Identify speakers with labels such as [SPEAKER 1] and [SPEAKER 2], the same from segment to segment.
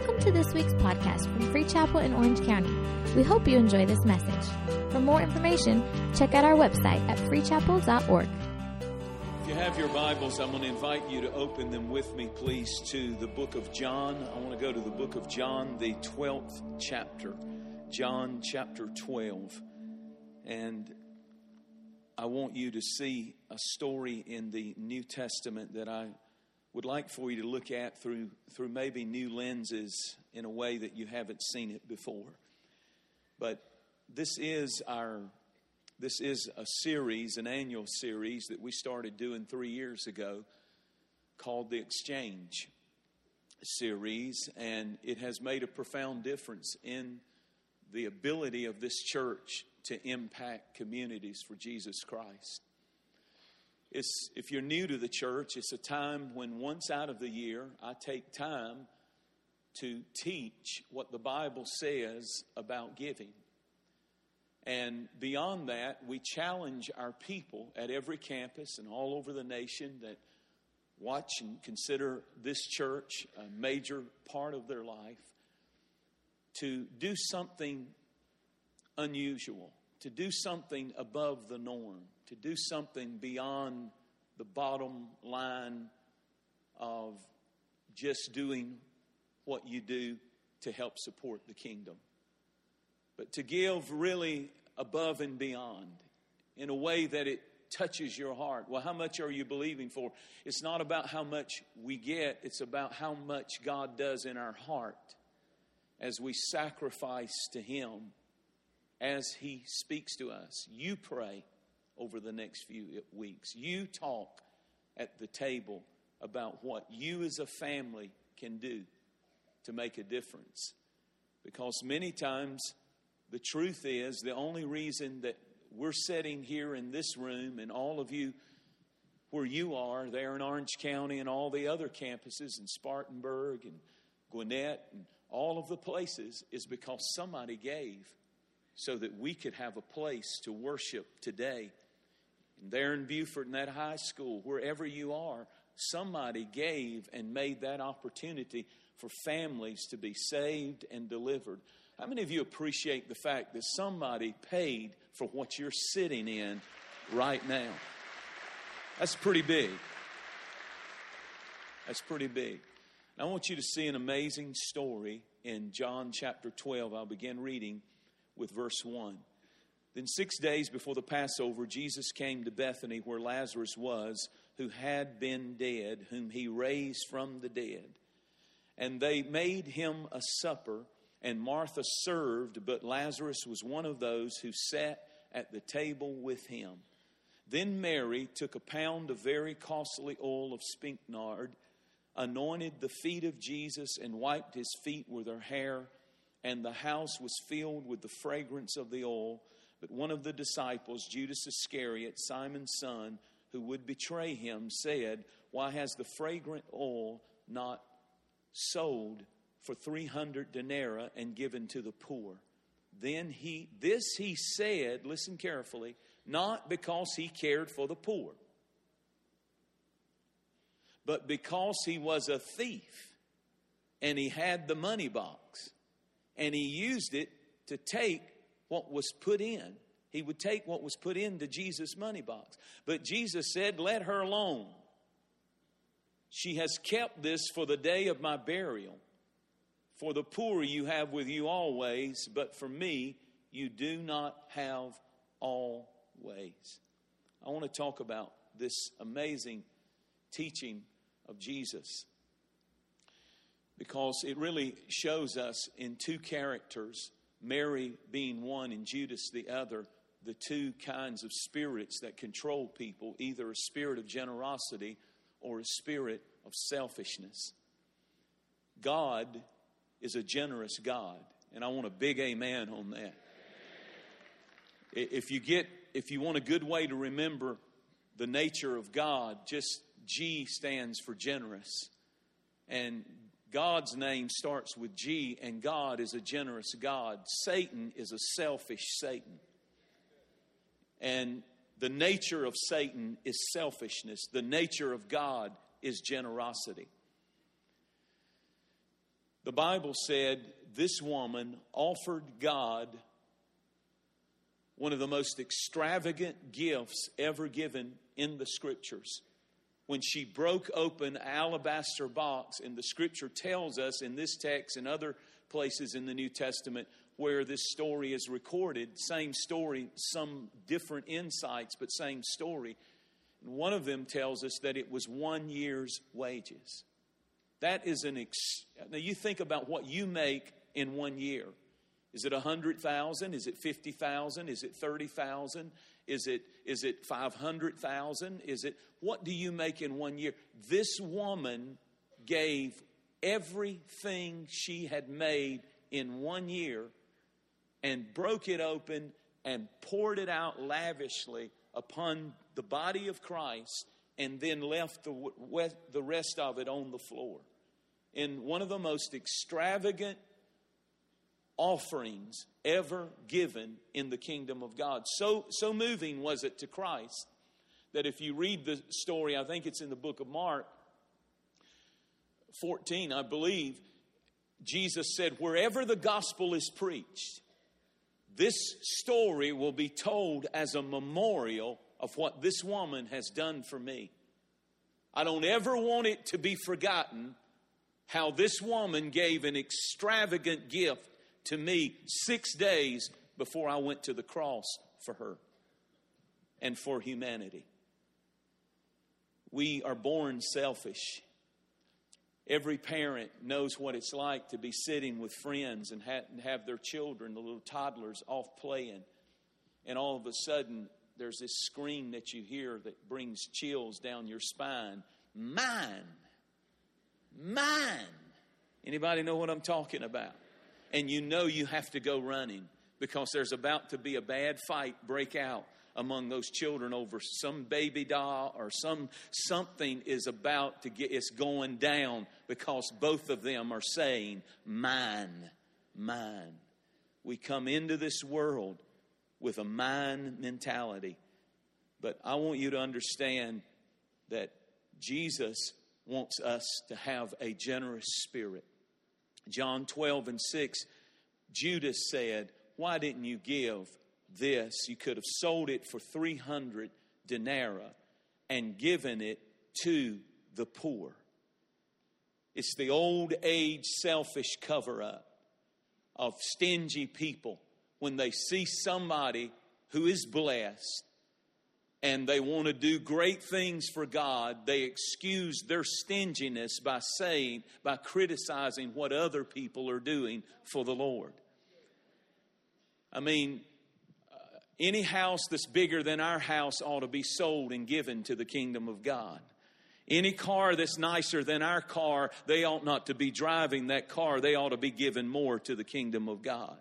[SPEAKER 1] Welcome to this week's podcast from Free Chapel in Orange County. We hope you enjoy this message. For more information, check out our website at freechapel.org.
[SPEAKER 2] If you have your Bibles, I'm going to invite you to open them with me, please, to the book of John. I want to go to the book of John, the 12th chapter. John chapter 12. And I want you to see a story in the New Testament that I would like for you to look at through, through maybe new lenses in a way that you haven't seen it before. But this is our this is a series, an annual series that we started doing three years ago called the Exchange series, and it has made a profound difference in the ability of this church to impact communities for Jesus Christ. It's, if you're new to the church, it's a time when once out of the year I take time to teach what the Bible says about giving. And beyond that, we challenge our people at every campus and all over the nation that watch and consider this church a major part of their life to do something unusual, to do something above the norm, to do something beyond the bottom line of just doing what you do to help support the kingdom. But to give really above and beyond in a way that it touches your heart. Well, how much are you believing for? It's not about how much we get, it's about how much God does in our heart as we sacrifice to Him as He speaks to us. You pray over the next few weeks. You talk at the table about what you as a family can do to make a difference. Because many times, the truth is, the only reason that we're sitting here in this room and all of you where you are, there in Orange County and all the other campuses in Spartanburg and Gwinnett and all of the places, is because somebody gave so that we could have a place to worship today. And there in Buford, in that high school, wherever you are, somebody gave and made that opportunity for families to be saved and delivered. How many of you appreciate the fact that somebody paid for what you're sitting in right now? That's pretty big. That's pretty big. I want you to see an amazing story in John chapter 12. I'll begin reading with verse 1. Then, six days before the Passover, Jesus came to Bethany where Lazarus was, who had been dead, whom he raised from the dead. And they made him a supper, and Martha served, but Lazarus was one of those who sat at the table with him. Then Mary took a pound of very costly oil of spikenard, anointed the feet of Jesus, and wiped his feet with her hair, and the house was filled with the fragrance of the oil. But one of the disciples, Judas Iscariot, Simon's son, who would betray him, said, Why has the fragrant oil not sold for 300 denarii and given to the poor? Then he, this he said, listen carefully, not because he cared for the poor, but because he was a thief and he had the money box and he used it to take what was put in. He would take what was put into Jesus' money box. But Jesus said, Let her alone. She has kept this for the day of my burial. For the poor you have with you always, but for me you do not have always. I want to talk about this amazing teaching of Jesus because it really shows us in two characters Mary being one and Judas the other, the two kinds of spirits that control people either a spirit of generosity or a spirit of selfishness. God is a generous God, and I want a big amen on that. If you get if you want a good way to remember the nature of God, just G stands for generous. And God's name starts with G, and God is a generous God. Satan is a selfish Satan. And the nature of Satan is selfishness, the nature of God is generosity. The Bible said this woman offered God one of the most extravagant gifts ever given in the scriptures. When she broke open alabaster box, and the scripture tells us in this text and other places in the New Testament where this story is recorded, same story, some different insights, but same story. And one of them tells us that it was one year's wages. That is an ex- now you think about what you make in one year. Is it a 100,000? Is it 50,000? Is it 30,000? Is it is it 500,000? Is it what do you make in one year? This woman gave everything she had made in one year and broke it open and poured it out lavishly upon the body of Christ and then left the, the rest of it on the floor. In one of the most extravagant offerings ever given in the kingdom of God. So, so moving was it to Christ that if you read the story, I think it's in the book of Mark 14, I believe, Jesus said, Wherever the gospel is preached, this story will be told as a memorial of what this woman has done for me. I don't ever want it to be forgotten how this woman gave an extravagant gift to me six days before I went to the cross for her and for humanity. We are born selfish. Every parent knows what it's like to be sitting with friends and have their children, the little toddlers, off playing. And all of a sudden, there's this scream that you hear that brings chills down your spine. Mine. Mine. Anybody know what I'm talking about? And you know you have to go running because there's about to be a bad fight break out among those children over some baby doll or some something is about to get it's going down because both of them are saying mine mine. We come into this world with a mine mentality. But i want you to understand that jesus wants us to have a generous spirit John 12 and 6, Judas said, Why didn't you give this? You could have sold it for 300 denarii and given it to the poor. It's the old age selfish cover up of stingy people when they see somebody who is blessed and they want to do great things for God, they excuse their stinginess by saying, by criticizing what other people are doing for the Lord. I mean, uh, any house that's bigger than our house ought to be sold and given to the kingdom of God. Any car that's nicer than our car, they ought not to be driving that car. They ought to be given more to the kingdom of God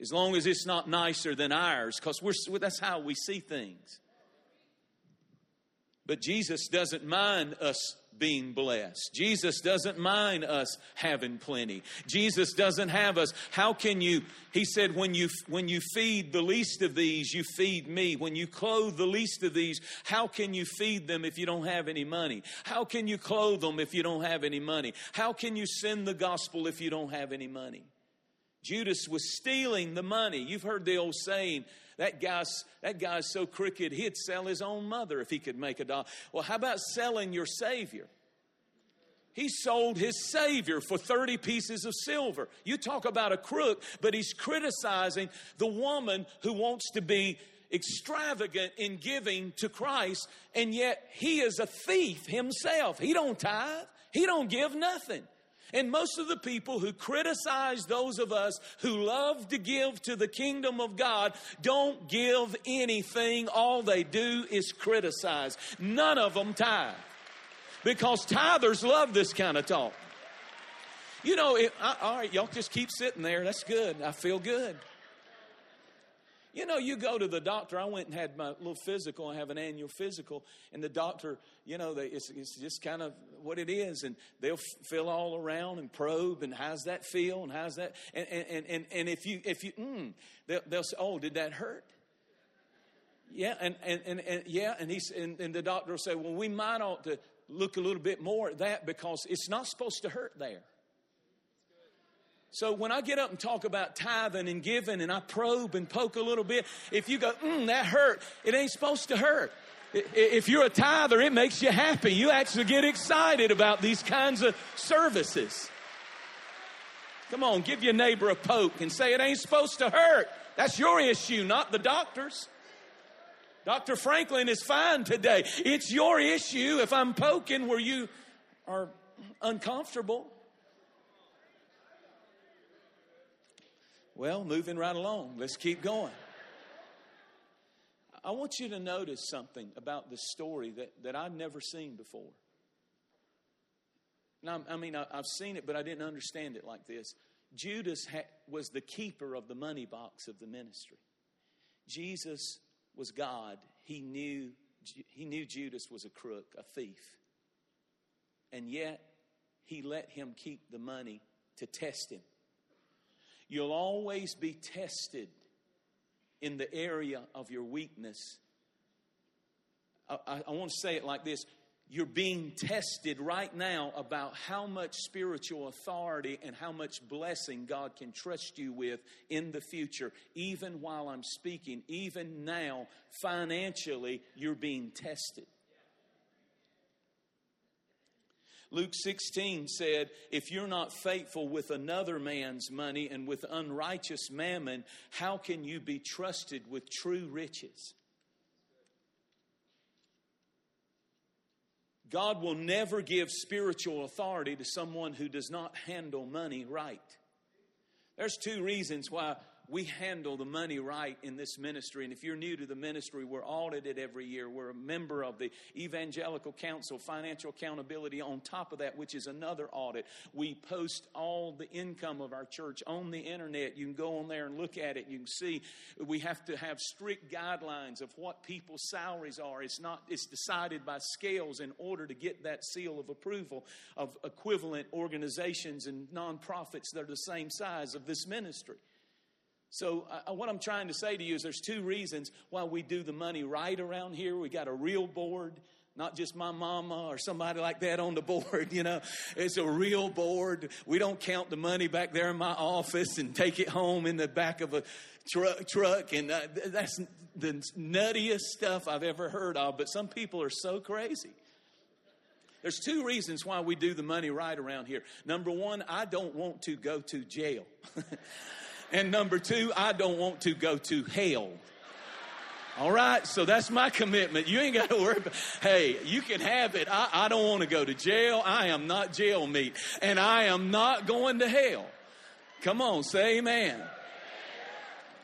[SPEAKER 2] as long as it's not nicer than ours, because that's how we see things. But Jesus doesn't mind us being blessed. Jesus doesn't mind us having plenty. Jesus doesn't have us. How can you? He said, when you when you feed the least of these, you feed me. When you clothe the least of these, how can you feed them if you don't have any money? How can you clothe them if you don't have any money? How can you send the gospel if you don't have any money? Judas was stealing the money. You've heard the old saying, that guy's, that guy's so crooked, he'd sell his own mother if he could make a dollar. Well, how about selling your Savior? He sold his Savior for 30 pieces of silver. You talk about a crook, but he's criticizing the woman who wants to be extravagant in giving to Christ, and yet he is a thief himself. He don't tithe, he don't give nothing. And most of the people who criticize those of us who love to give to the kingdom of God don't give anything. All they do is criticize. None of them tithe. Because tithers love this kind of talk. You know, it, I, all right, y'all just keep sitting there. That's good. I feel good. You know, you go to the doctor. I went and had my little physical. I have an annual physical, and the doctor, you know, they, it's, it's just kind of what it is, and they'll feel all around and probe, and how's that feel, and how's that, and and and, and if you if you, mm, they'll, they'll say, oh, did that hurt? Yeah, and and and, and yeah, and he's and, and the doctor will say, well, we might ought to look a little bit more at that because it's not supposed to hurt there. So when I get up and talk about tithing and giving and I probe and poke a little bit, if you go, mm, that hurt, it ain't supposed to hurt. If you're a tither, it makes you happy. You actually get excited about these kinds of services. Come on, give your neighbor a poke and say it ain't supposed to hurt. That's your issue, not the doctor's. Dr. Franklin is fine today. It's your issue if I'm poking where you are uncomfortable. Well, moving right along. Let's keep going. I want you to notice something about this story that, that I've never seen before. Now, I mean, I, have seen it, but I didn't understand it like this. Judas ha- was the keeper of the money box of the ministry. Jesus was God. He knew, he knew Judas was a crook, a thief. And yet, he let him keep the money to test him. You'll always be tested in the area of your weakness. I, I, I want to say it like this you're being tested right now about how much spiritual authority and how much blessing God can trust you with in the future. Even while I'm speaking, even now, financially, you're being tested. Luke 16 said, If you're not faithful with another man's money and with unrighteous mammon, how can you be trusted with true riches? God will never give spiritual authority to someone who does not handle money right. There's two reasons why we handle the money right in this ministry. And if you're new to the ministry, we're audited every year. We're a member of the Evangelical Council, Financial Accountability on top of that, which is another audit. We post all the income of our church on the internet. You can go on there and look at it. You can see we have to have strict guidelines of what people's salaries are. It's not, it's decided by scales in order to get that seal of approval of equivalent organizations and nonprofits that are the same size of this ministry. So, uh, what I'm trying to say to you is there's two reasons why we do the money right around here. We got a real board, not just my mama or somebody like that on the board, you know. It's a real board. We don't count the money back there in my office and take it home in the back of a truck. truck and uh, that's the nuttiest stuff I've ever heard of, but some people are so crazy. There's two reasons why we do the money right around here. Number one, I don't want to go to jail. And number two, I don't want to go to hell. All right, so that's my commitment. You ain't got to worry about, hey, you can have it. I, I don't want to go to jail. I am not jail meat. And I am not going to hell. Come on, say amen.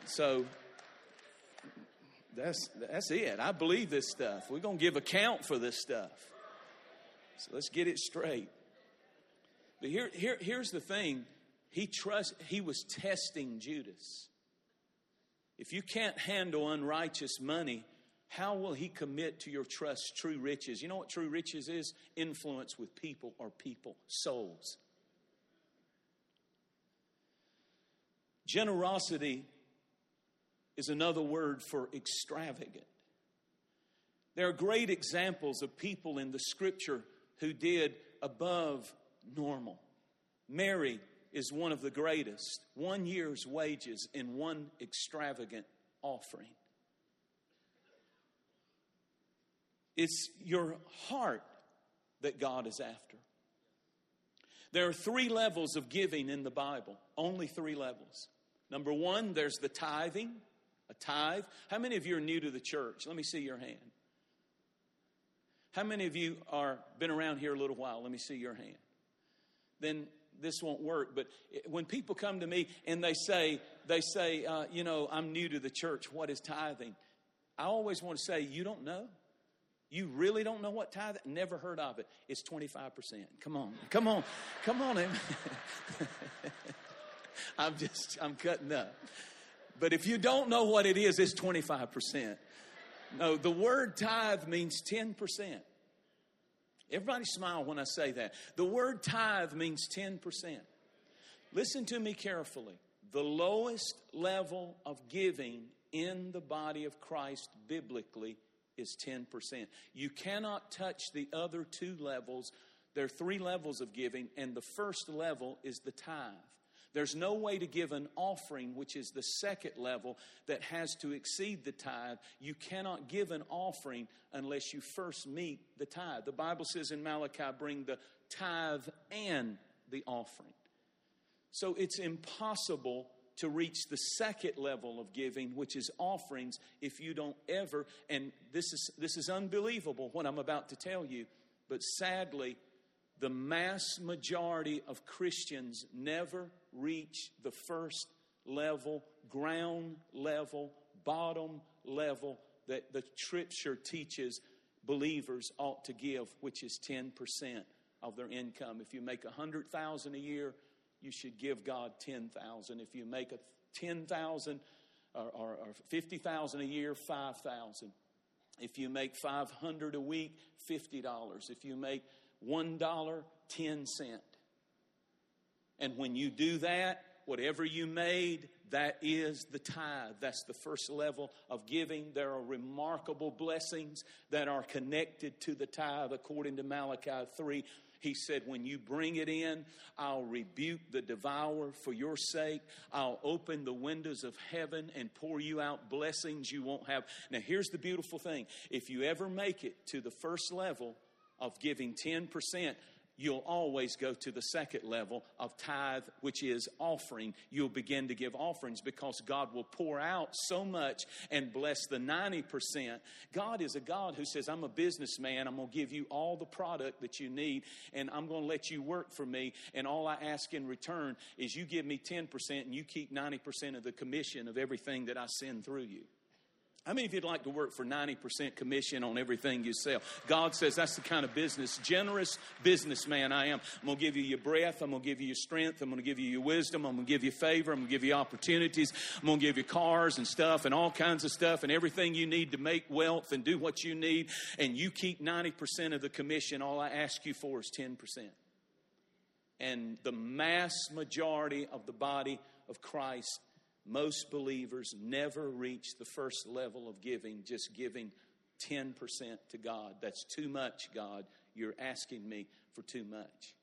[SPEAKER 2] So that's that's it. I believe this stuff. We're gonna give account for this stuff. So let's get it straight. But here, here here's the thing he trust he was testing Judas. If you can't handle unrighteous money, how will he commit to your trust true riches? You know what true riches is? Influence with people or people, souls. Generosity is another word for extravagant. There are great examples of people in the scripture who did above normal. Mary is one of the greatest. One year's wages in one extravagant offering. It's your heart that God is after. There are three levels of giving in the Bible, only three levels. Number one, there's the tithing, a tithe. How many of you are new to the church? Let me see your hand. How many of you are been around here a little while? Let me see your hand. Then this won't work. But when people come to me and they say, they say, uh, you know, I'm new to the church. What is tithing? I always want to say, you don't know. You really don't know what tithe? Never heard of it. It's 25%. Come on. Come on. Come on. I'm just, I'm cutting up. But if you don't know what it is, it's 25%. No, the word tithe means 10%. Everybody smile when I say that. The word tithe means 10%. Listen to me carefully. The lowest level of giving in the body of Christ biblically is 10%. You cannot touch the other two levels. There are three levels of giving, and the first level is the tithe. There's no way to give an offering, which is the second level, that has to exceed the tithe. You cannot give an offering unless you first meet the tithe. The Bible says in Malachi, bring the tithe and the offering. So it's impossible to reach the second level of giving, which is offerings, if you don't ever, and this is, this is unbelievable what I'm about to tell you, but sadly, the mass majority of Christians never reach the first level, ground level, bottom level that the scripture teaches believers ought to give, which is 10% of their income. If you make a 100,000 a year, you should give God 10,000. If you make a 10,000 or, or, or 50,000 a year, 5,000. If you make 500 a week, $50. If you make $1, 10 cent. And when you do that, whatever you made, that is the tithe. That's the first level of giving. There are remarkable blessings that are connected to the tithe according to Malachi 3. He said, When you bring it in, I'll rebuke the devourer for your sake. I'll open the windows of heaven and pour you out blessings you won't have. Now, here's the beautiful thing if you ever make it to the first level of giving 10%, you'll always go to the second level of tithe, which is offering. You'll begin to give offerings because God will pour out so much and bless the 90%. God is a God who says, I'm a businessman. I'm going to give you all the product that you need, and I'm going to let you work for me. And all I ask in return is you give me 10% and you keep 90% of the commission of everything that I send through you. How many of you'd like to work for 90% commission on everything you sell? God says that's the kind of business, generous businessman I am. I'm going to give you your breath. I'm going to give you your strength. I'm going to give you your wisdom. I'm going to give you favor. I'm going to give you opportunities. I'm going to give you cars and stuff and all kinds of stuff and everything you need to make wealth and do what you need. And you keep 90% of the commission. All I ask you for is 10%. And the mass majority of the body of Christ most believers never reach the first level of giving, just giving 10% to God. That's too much, God. You're asking me for too much.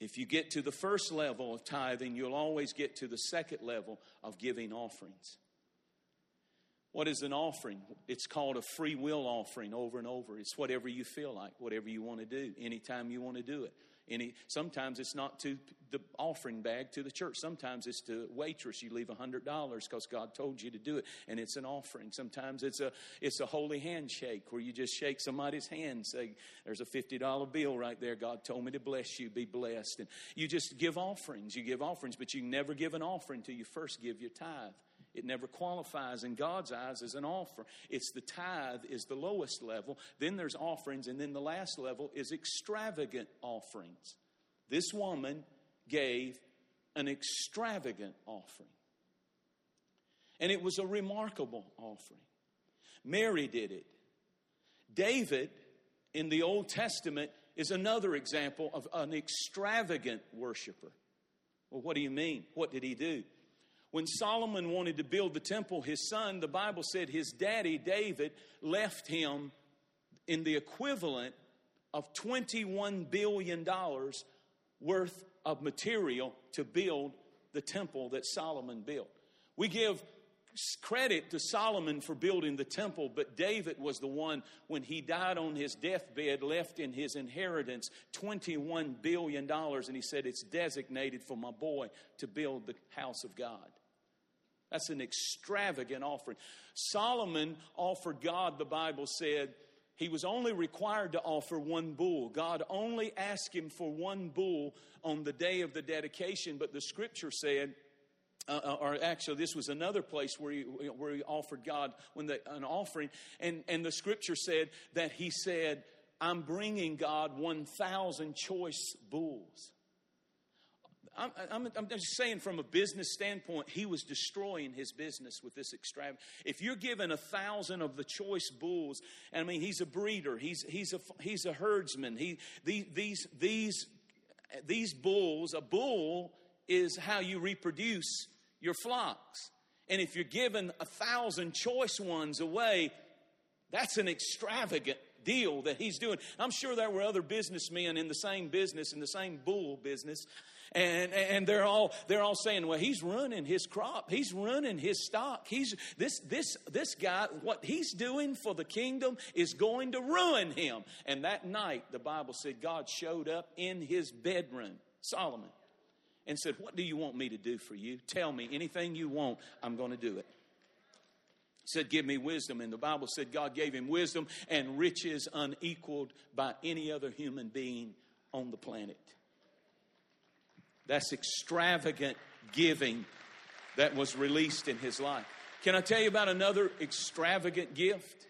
[SPEAKER 2] If you get to the first level of tithing, you'll always get to the second level of giving offerings. What is an offering? It's called a free will offering over and over. It's whatever you feel like, whatever you want to do, anytime you want to do it. Any, sometimes it's not to the offering bag to the church. Sometimes it's to waitress. You leave a hundred dollars because God told you to do it, and it's an offering. Sometimes it's a it's a holy handshake where you just shake somebody's hand, say, "There's a fifty dollar bill right there. God told me to bless you. Be blessed." And you just give offerings. You give offerings, but you never give an offering till you first give your tithe. It never qualifies in God's eyes as an offer. It's the tithe is the lowest level. Then there's offerings, and then the last level is extravagant offerings. This woman gave an extravagant offering. And it was a remarkable offering. Mary did it. David in the Old Testament is another example of an extravagant worshiper. Well, what do you mean? What did he do? When Solomon wanted to build the temple, his son, the Bible said his daddy, David, left him in the equivalent of $21 billion worth of material to build the temple that Solomon built. We give credit to Solomon for building the temple, but David was the one, when he died on his deathbed, left in his inheritance $21 billion, and he said, It's designated for my boy to build the house of God. That's an extravagant offering. Solomon offered God, the Bible said, he was only required to offer one bull. God only asked him for one bull on the day of the dedication, but the scripture said, uh, uh or actually, this was another place where he, where he offered God when the, an offering, and, and the scripture said that he said, I'm bringing God 1,000 choice bulls. I'm, I'm, I'm, just saying from a business standpoint, he was destroying his business with this extravagant. If you're given a thousand of the choice bulls, and I mean, he's a breeder, he's, he's, a, he's a herdsman. He, these, these, these, these bulls, a bull is how you reproduce your flocks. And if you're given a thousand choice ones away, that's an extravagant deal that he's doing. I'm sure there were other businessmen in the same business, in the same bull business. And, and they're all they're all saying, well, he's running his crop, he's running his stock. He's this this this guy, what he's doing for the kingdom is going to ruin him. And that night, the Bible said God showed up in his bedroom, Solomon, and said, What do you want me to do for you? Tell me anything you want, I'm going to do it said, Give me wisdom. And the Bible said God gave him wisdom and riches unequaled by any other human being on the planet. That's extravagant giving that was released in his life. Can I tell you about another extravagant gift?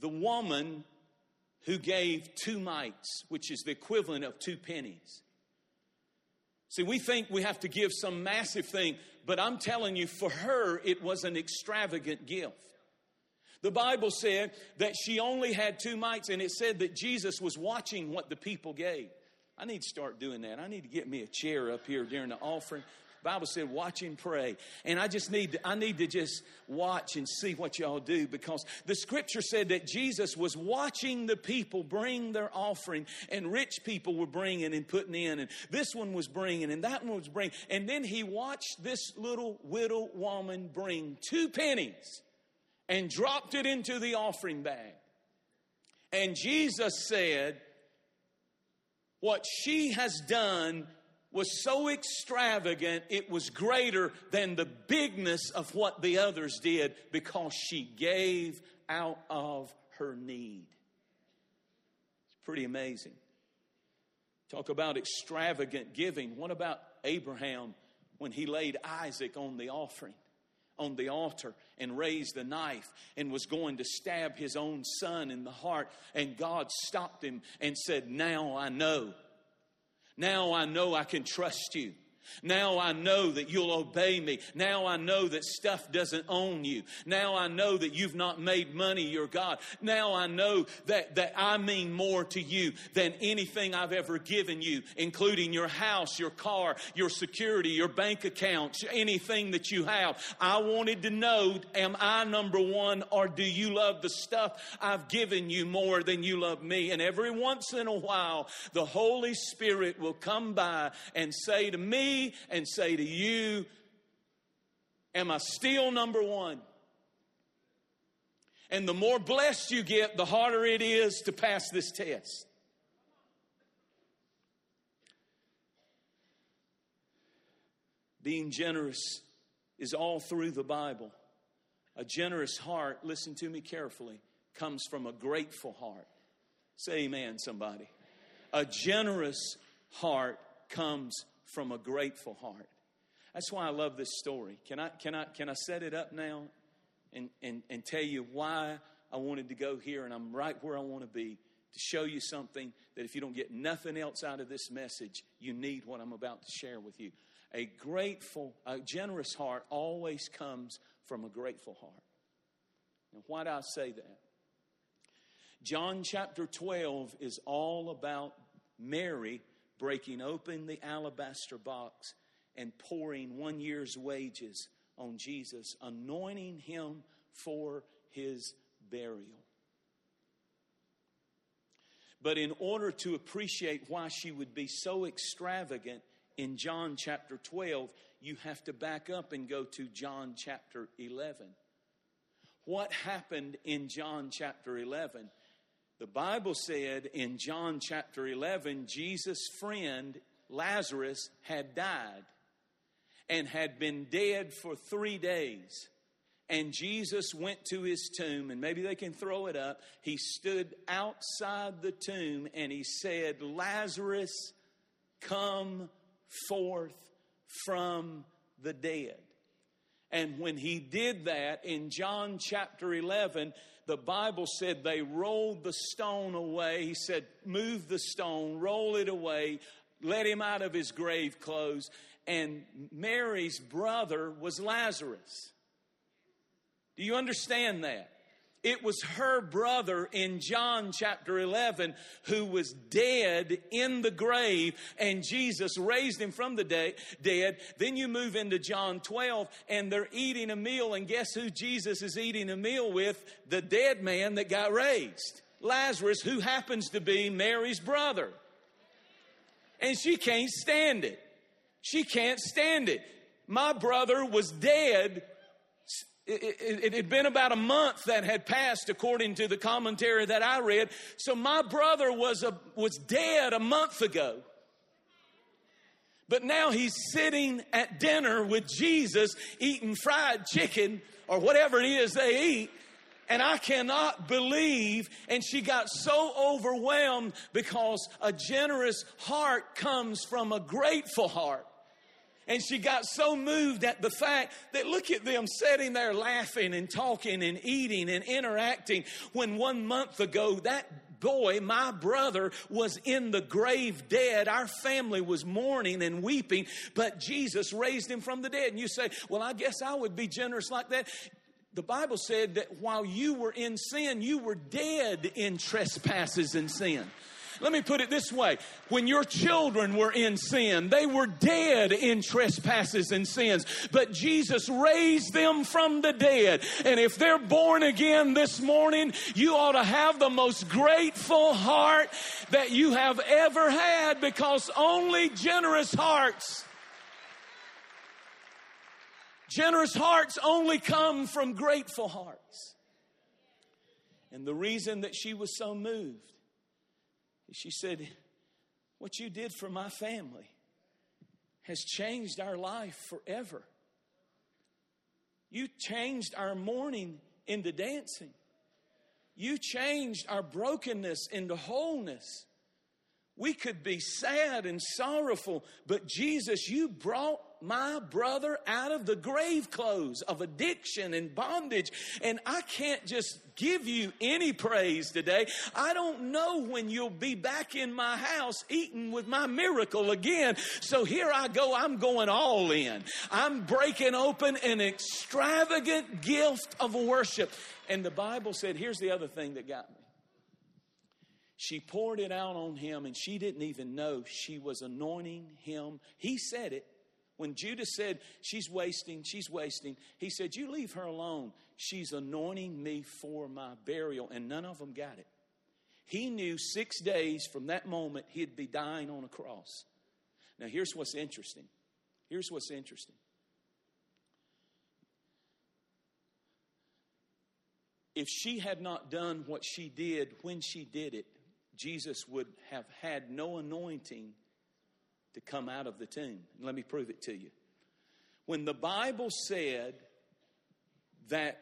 [SPEAKER 2] The woman who gave two mites, which is the equivalent of two pennies. See, we think we have to give some massive thing, but I'm telling you, for her, it was an extravagant gift. The Bible said that she only had two mites, and it said that Jesus was watching what the people gave. I need to start doing that. I need to get me a chair up here during the offering. Bible said, watch and pray. And I just need to, I need to just watch and see what y'all do because the scripture said that Jesus was watching the people bring their offering and rich people were bringing and putting in and this one was bringing and that one was bringing. And then he watched this little widow woman bring two pennies and dropped it into the offering bag. And Jesus said, what she has done was so extravagant, it was greater than the bigness of what the others did because she gave out of her need. It's pretty amazing. Talk about extravagant giving. What about Abraham when he laid Isaac on the offering? On the altar and raised the knife and was going to stab his own son in the heart. And God stopped him and said, Now I know. Now I know I can trust you. Now I know that you'll obey me. Now I know that stuff doesn't own you. Now I know that you've not made money your God. Now I know that, that I mean more to you than anything I've ever given you, including your house, your car, your security, your bank accounts, anything that you have. I wanted to know, am I number one or do you love the stuff I've given you more than you love me? And every once in a while, the Holy Spirit will come by and say to me, and say to you, Am I still number one? And the more blessed you get, the harder it is to pass this test. Being generous is all through the Bible. A generous heart, listen to me carefully, comes from a grateful heart. Say amen, somebody. A generous heart comes from a grateful heart. That's why I love this story. Can I, can I, can I set it up now and, and, and tell you why I wanted to go here and I'm right where I want to be to show you something that if you don't get nothing else out of this message, you need what I'm about to share with you. A grateful, a generous heart always comes from a grateful heart. Now, why do I say that? John chapter 12 is all about Mary breaking open the alabaster box and pouring one year's wages on Jesus, anointing him for his burial. But in order to appreciate why she would be so extravagant in John chapter 12, you have to back up and go to John chapter 11. What happened in John chapter 11? The Bible said in John chapter 11, Jesus' friend Lazarus had died and had been dead for three days. And Jesus went to his tomb, and maybe they can throw it up. He stood outside the tomb and he said, Lazarus, come forth from the dead. And when he did that in John chapter 11, the Bible said they rolled the stone away. He said, Move the stone, roll it away, let him out of his grave clothes. And Mary's brother was Lazarus. Do you understand that? It was her brother in John chapter 11 who was dead in the grave and Jesus raised him from the dead. Then you move into John 12 and they're eating a meal and guess who Jesus is eating a meal with? The dead man that got raised. Lazarus, who happens to be Mary's brother. And she can't stand it. She can't stand it. My brother was dead. It, had been about a month that had passed, according to the commentary that I read. So my brother was a, was dead a month ago. But now he's sitting at dinner with Jesus, eating fried chicken or whatever it is they eat. And I cannot believe. And she got so overwhelmed because a generous heart comes from a grateful heart. And she got so moved at the fact that look at them sitting there laughing and talking and eating and interacting when one month ago that boy, my brother, was in the grave dead. Our family was mourning and weeping, but Jesus raised him from the dead. And you say, Well, I guess I would be generous like that. The Bible said that while you were in sin, you were dead in trespasses and sin. Let me put it this way. When your children were in sin, they were dead in trespasses and sins, but Jesus raised them from the dead. And if they're born again this morning, you ought to have the most grateful heart that you have ever had because only generous hearts Generous hearts only come from grateful hearts. And the reason that she was so moved she said, What you did for my family has changed our life forever. You changed our mourning into dancing. You changed our brokenness into wholeness. We could be sad and sorrowful, but Jesus, you brought my brother out of the grave clothes of addiction and bondage. And I can't just give you any praise today. I don't know when you'll be back in my house eating with my miracle again. So here I go. I'm going all in. I'm breaking open an extravagant gift of worship. And the Bible said, here's the other thing that got me. She poured it out on him, and she didn't even know she was anointing him. He said it. When Judas said, She's wasting, she's wasting, he said, You leave her alone. She's anointing me for my burial. And none of them got it. He knew six days from that moment he'd be dying on a cross. Now, here's what's interesting. Here's what's interesting. If she had not done what she did when she did it, Jesus would have had no anointing to come out of the tomb. let me prove it to you. When the Bible said that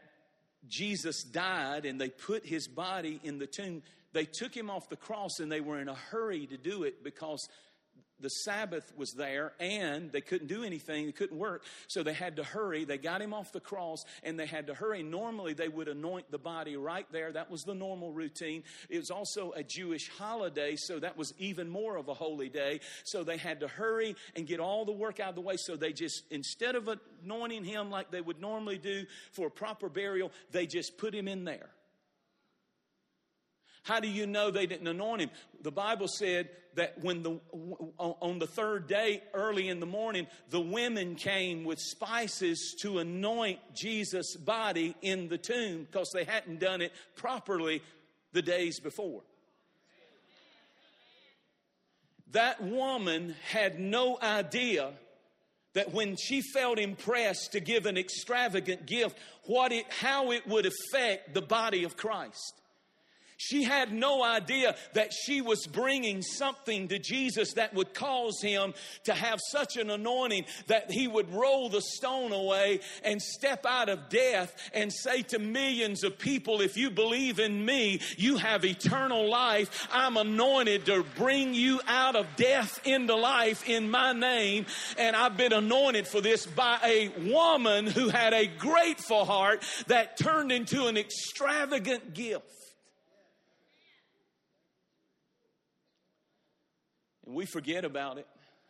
[SPEAKER 2] Jesus died and they put his body in the tomb, they took him off the cross and they were in a hurry to do it because the Sabbath was there and they couldn't do anything, they couldn't work, so they had to hurry. They got him off the cross and they had to hurry. Normally, they would anoint the body right there. That was the normal routine. It was also a Jewish holiday, so that was even more of a holy day. So they had to hurry and get all the work out of the way. So they just, instead of anointing him like they would normally do for a proper burial, they just put him in there. How do you know they didn't anoint him? The Bible said that when the on the third day early in the morning the women came with spices to anoint Jesus' body in the tomb because they hadn't done it properly the days before. That woman had no idea that when she felt impressed to give an extravagant gift, what it, how it would affect the body of Christ. She had no idea that she was bringing something to Jesus that would cause him to have such an anointing that he would roll the stone away and step out of death and say to millions of people, If you believe in me, you have eternal life. I'm anointed to bring you out of death into life in my name. And I've been anointed for this by a woman who had a grateful heart that turned into an extravagant gift. And we forget about it.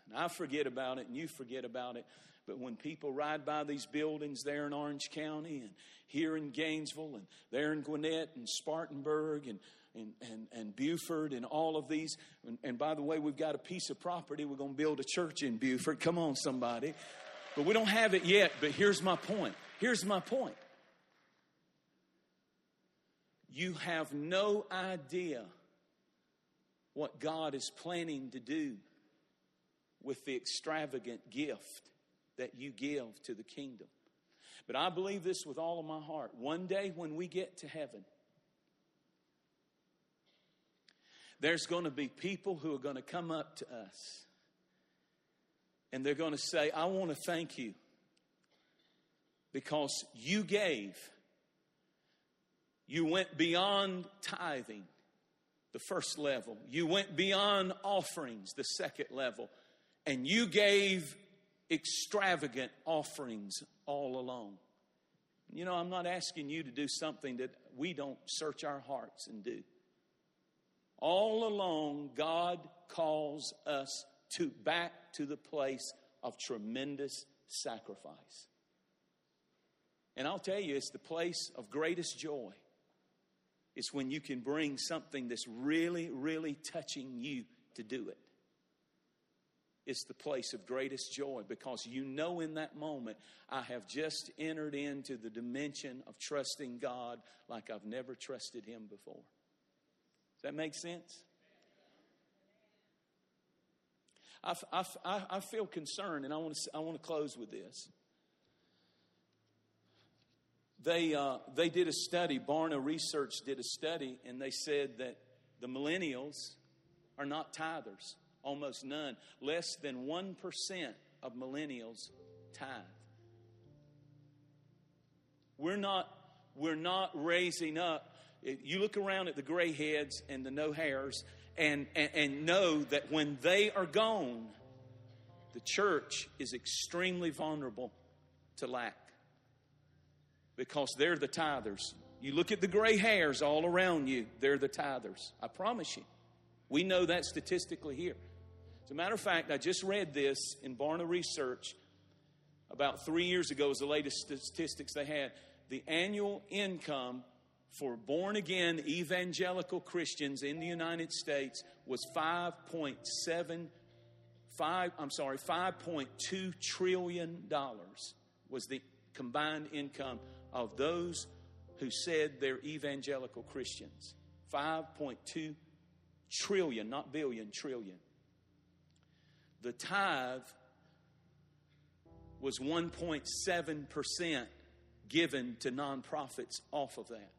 [SPEAKER 2] And I forget about it, and you forget about it. But when people ride by these buildings there in Orange County and here in Gainesville and there in Gwinnett and Spartanburg and, and, and, and Buford and all of these, and, and by the way, we've got a piece of property. We're going to build a church in Buford. Come on, somebody. But we don't have it yet. But here's my point. Here's my point. You have no idea what God is planning to do with the extravagant gift that you give to the kingdom. But I believe this with all of my heart. One day when we get to heaven, there's going to be people who are going to come up to us and they're going to say, I want to thank you because you gave. You went beyond tithing, the first level. You went beyond offerings, the second level. And you gave extravagant offerings all along. You know, I'm not asking you to do something that we don't search our hearts and do. All along, God calls us to back to the place of tremendous sacrifice. And I'll tell you, it's the place of greatest joy. It's when you can bring something that's really, really touching you to do it. It's the place of greatest joy because you know in that moment, I have just entered into the dimension of trusting God like I've never trusted Him before. Does that make sense? I, I, I feel concerned, and I want to, I want to close with this. They, uh, they did a study, Barna Research did a study, and they said that the millennials are not tithers, almost none. Less than 1% of millennials tithe. We're not, we're not raising up. You look around at the gray heads and the no hairs, and, and, and know that when they are gone, the church is extremely vulnerable to lack because they're the tithers. You look at the gray hairs all around you, they're the tithers. I promise you. We know that statistically here. As a matter of fact, I just read this in Barna Research about three years ago, was the latest statistics they had. The annual income for born again evangelical Christians in the United States was 5.7 five, I'm sorry, 5.2 trillion dollars was the combined income of those who said they're evangelical Christians. 5.2 trillion, not billion, trillion. The tithe was 1.7% given to nonprofits off of that.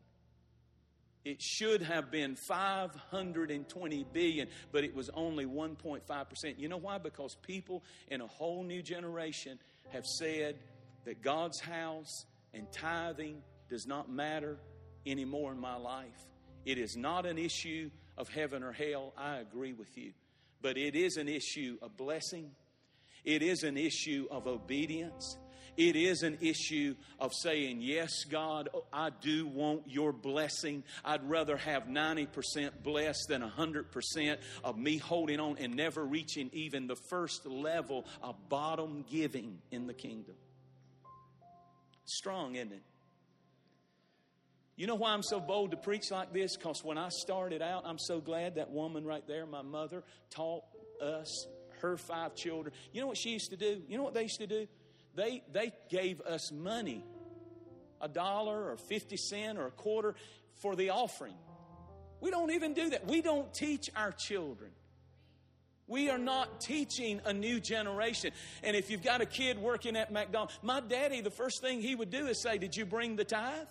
[SPEAKER 2] It should have been 520 billion, but it was only 1.5%. You know why? Because people in a whole new generation have said that God's house and tithing does not matter anymore in my life. It is not an issue of heaven or hell. I agree with you. But it is an issue of blessing. It is an issue of obedience. It is an issue of saying, Yes, God, I do want your blessing. I'd rather have 90% blessed than 100% of me holding on and never reaching even the first level of bottom giving in the kingdom. Strong, isn't it? You know why I'm so bold to preach like this? Because when I started out, I'm so glad that woman right there, my mother, taught us, her five children. You know what she used to do? You know what they used to do? They, they gave us money, a dollar or 50 cent or a quarter for the offering. We don't even do that. We don't teach our children. We are not teaching a new generation. And if you've got a kid working at McDonald's, my daddy, the first thing he would do is say, Did you bring the tithe?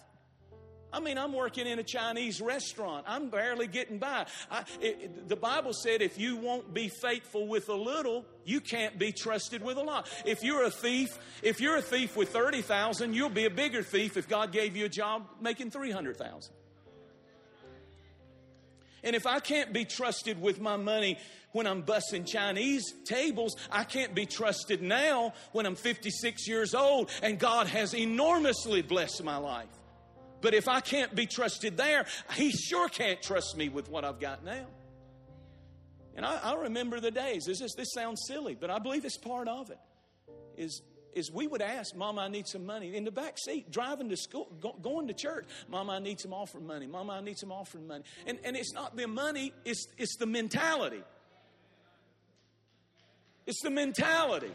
[SPEAKER 2] I mean, I'm working in a Chinese restaurant. I'm barely getting by. I, it, the Bible said if you won't be faithful with a little, you can't be trusted with a lot. If you're a thief, if you're a thief with 30,000, you'll be a bigger thief if God gave you a job making 300,000. And if I can't be trusted with my money when I'm bussing Chinese tables, I can't be trusted now when I'm 56 years old and God has enormously blessed my life. But if I can't be trusted there, He sure can't trust me with what I've got now. And I, I remember the days. This, is, this sounds silly, but I believe it's part of it. Is is we would ask, Mom, I need some money. In the back seat, driving to school, go, going to church, Mom, I need some offering money. Mom, I need some offering money. And, and it's not the money, it's, it's the mentality. It's the mentality.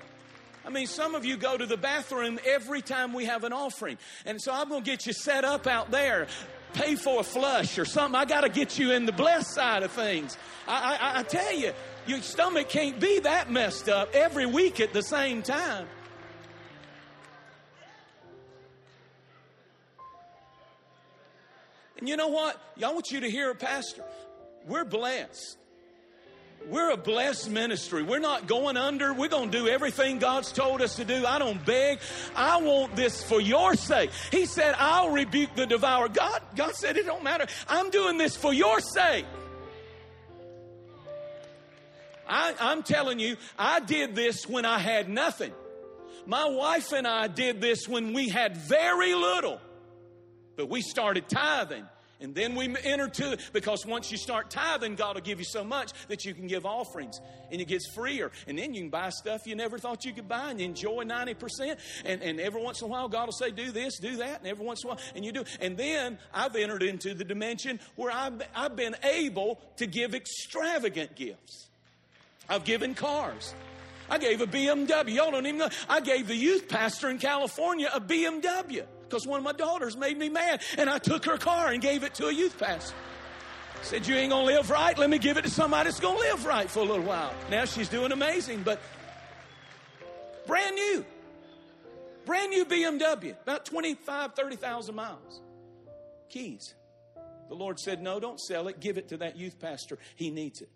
[SPEAKER 2] I mean, some of you go to the bathroom every time we have an offering. And so I'm going to get you set up out there. pay for a flush or something. I got to get you in the blessed side of things. I, I, I tell you, your stomach can't be that messed up every week at the same time. And you know what? I want you to hear Pastor. We're blessed. We're a blessed ministry. We're not going under. We're going to do everything God's told us to do. I don't beg. I want this for your sake. He said, I'll rebuke the devourer. God, God said it don't matter. I'm doing this for your sake. I, I'm telling you, I did this when I had nothing. My wife and I did this when we had very little, but we started tithing. And then we enter to because once you start tithing, God will give you so much that you can give offerings and it gets freer. And then you can buy stuff you never thought you could buy and enjoy 90%. And, and every once in a while, God will say, do this, do that. And every once in a while, and you do. And then I've entered into the dimension where I've, I've been able to give extravagant gifts. I've given cars. I gave a BMW. Y'all don't even know. I gave the youth pastor in California a BMW because one of my daughters made me mad. And I took her car and gave it to a youth pastor. Said, You ain't gonna live right. Let me give it to somebody that's gonna live right for a little while. Now she's doing amazing, but brand new. Brand new BMW, about 25, 30,000 miles. Keys. The Lord said, No, don't sell it. Give it to that youth pastor. He needs it.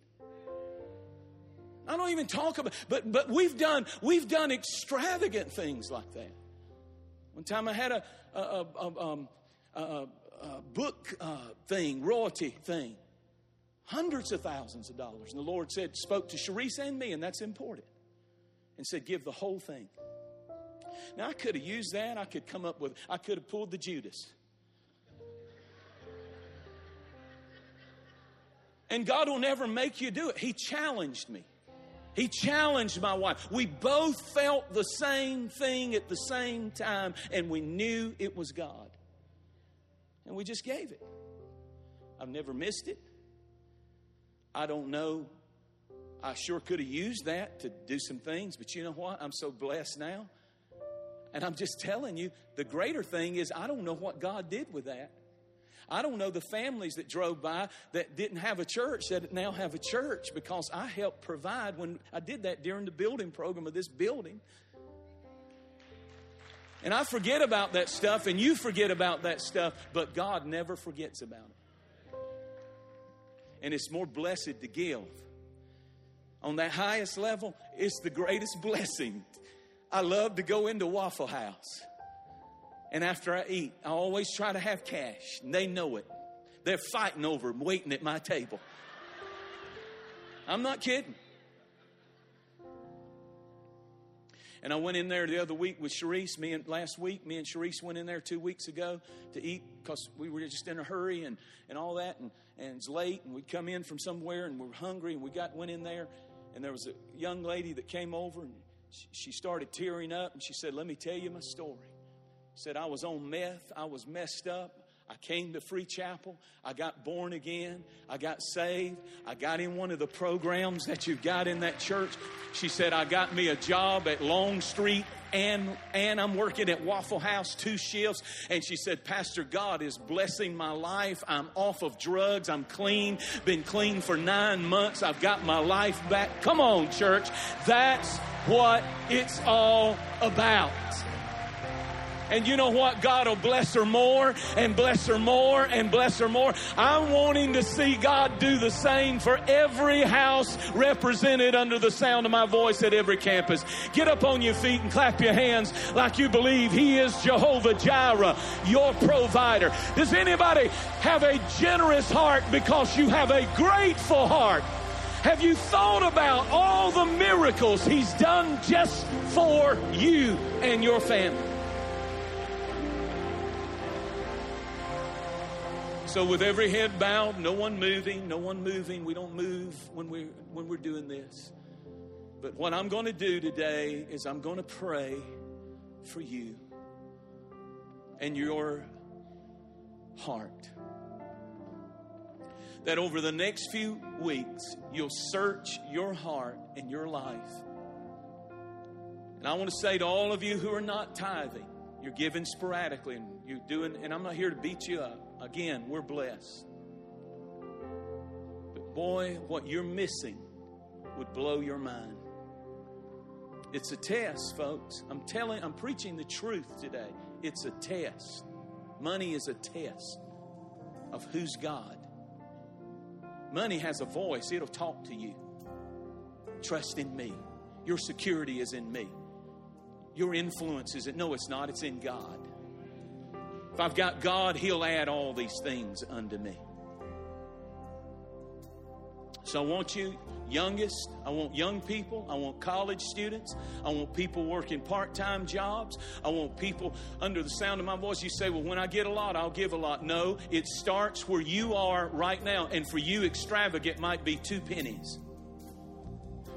[SPEAKER 2] I don't even talk about, but but we've done we've done extravagant things like that. One time I had a, a, a, a, um, a book uh, thing, royalty thing, hundreds of thousands of dollars. And the Lord said, spoke to Cherise and me, and that's important, and said, give the whole thing. Now I could have used that. I could come up with, I could have pulled the Judas. And God will never make you do it. He challenged me. He challenged my wife. We both felt the same thing at the same time, and we knew it was God. And we just gave it. I've never missed it. I don't know. I sure could have used that to do some things, but you know what? I'm so blessed now. And I'm just telling you, the greater thing is, I don't know what God did with that. I don't know the families that drove by that didn't have a church that now have a church because I helped provide when I did that during the building program of this building. And I forget about that stuff, and you forget about that stuff, but God never forgets about it. And it's more blessed to give. On that highest level, it's the greatest blessing. I love to go into Waffle House. And after I eat, I always try to have cash. And they know it. They're fighting over them, waiting at my table. I'm not kidding. And I went in there the other week with Cherise. Me and last week, me and Cherise went in there two weeks ago to eat because we were just in a hurry and, and all that. And, and it's late, and we'd come in from somewhere and we were hungry, and we got went in there. And there was a young lady that came over, and she started tearing up, and she said, "Let me tell you my story." Said I was on meth, I was messed up. I came to Free Chapel. I got born again. I got saved. I got in one of the programs that you've got in that church. She said, I got me a job at Long Street and, and I'm working at Waffle House two shifts. And she said, Pastor, God is blessing my life. I'm off of drugs. I'm clean. Been clean for nine months. I've got my life back. Come on, church. That's what it's all about. And you know what? God will bless her more and bless her more and bless her more. I'm wanting to see God do the same for every house represented under the sound of my voice at every campus. Get up on your feet and clap your hands like you believe He is Jehovah Jireh, your provider. Does anybody have a generous heart because you have a grateful heart? Have you thought about all the miracles He's done just for you and your family? So with every head bowed, no one moving, no one moving. We don't move when we're when we're doing this. But what I'm going to do today is I'm going to pray for you and your heart. That over the next few weeks, you'll search your heart and your life. And I want to say to all of you who are not tithing, you're giving sporadically, and You're doing, and I'm not here to beat you up. Again, we're blessed. But boy, what you're missing would blow your mind. It's a test, folks. I'm telling, I'm preaching the truth today. It's a test. Money is a test of who's God. Money has a voice, it'll talk to you. Trust in me. Your security is in me. Your influence is in, no, it's not, it's in God. If I've got God, He'll add all these things unto me. So I want you, youngest, I want young people, I want college students, I want people working part time jobs, I want people under the sound of my voice. You say, Well, when I get a lot, I'll give a lot. No, it starts where you are right now. And for you, extravagant might be two pennies.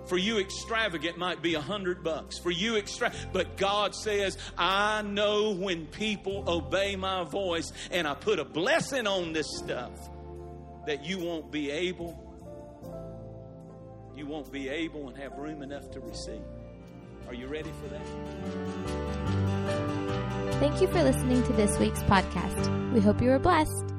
[SPEAKER 2] For you, extravagant might be a hundred bucks. For you, extra, but God says, I know when people obey my voice, and I put a blessing on this stuff that you won't be able, you won't be able and have room enough to receive. Are you ready for that?
[SPEAKER 1] Thank you for listening to this week's podcast. We hope you were blessed.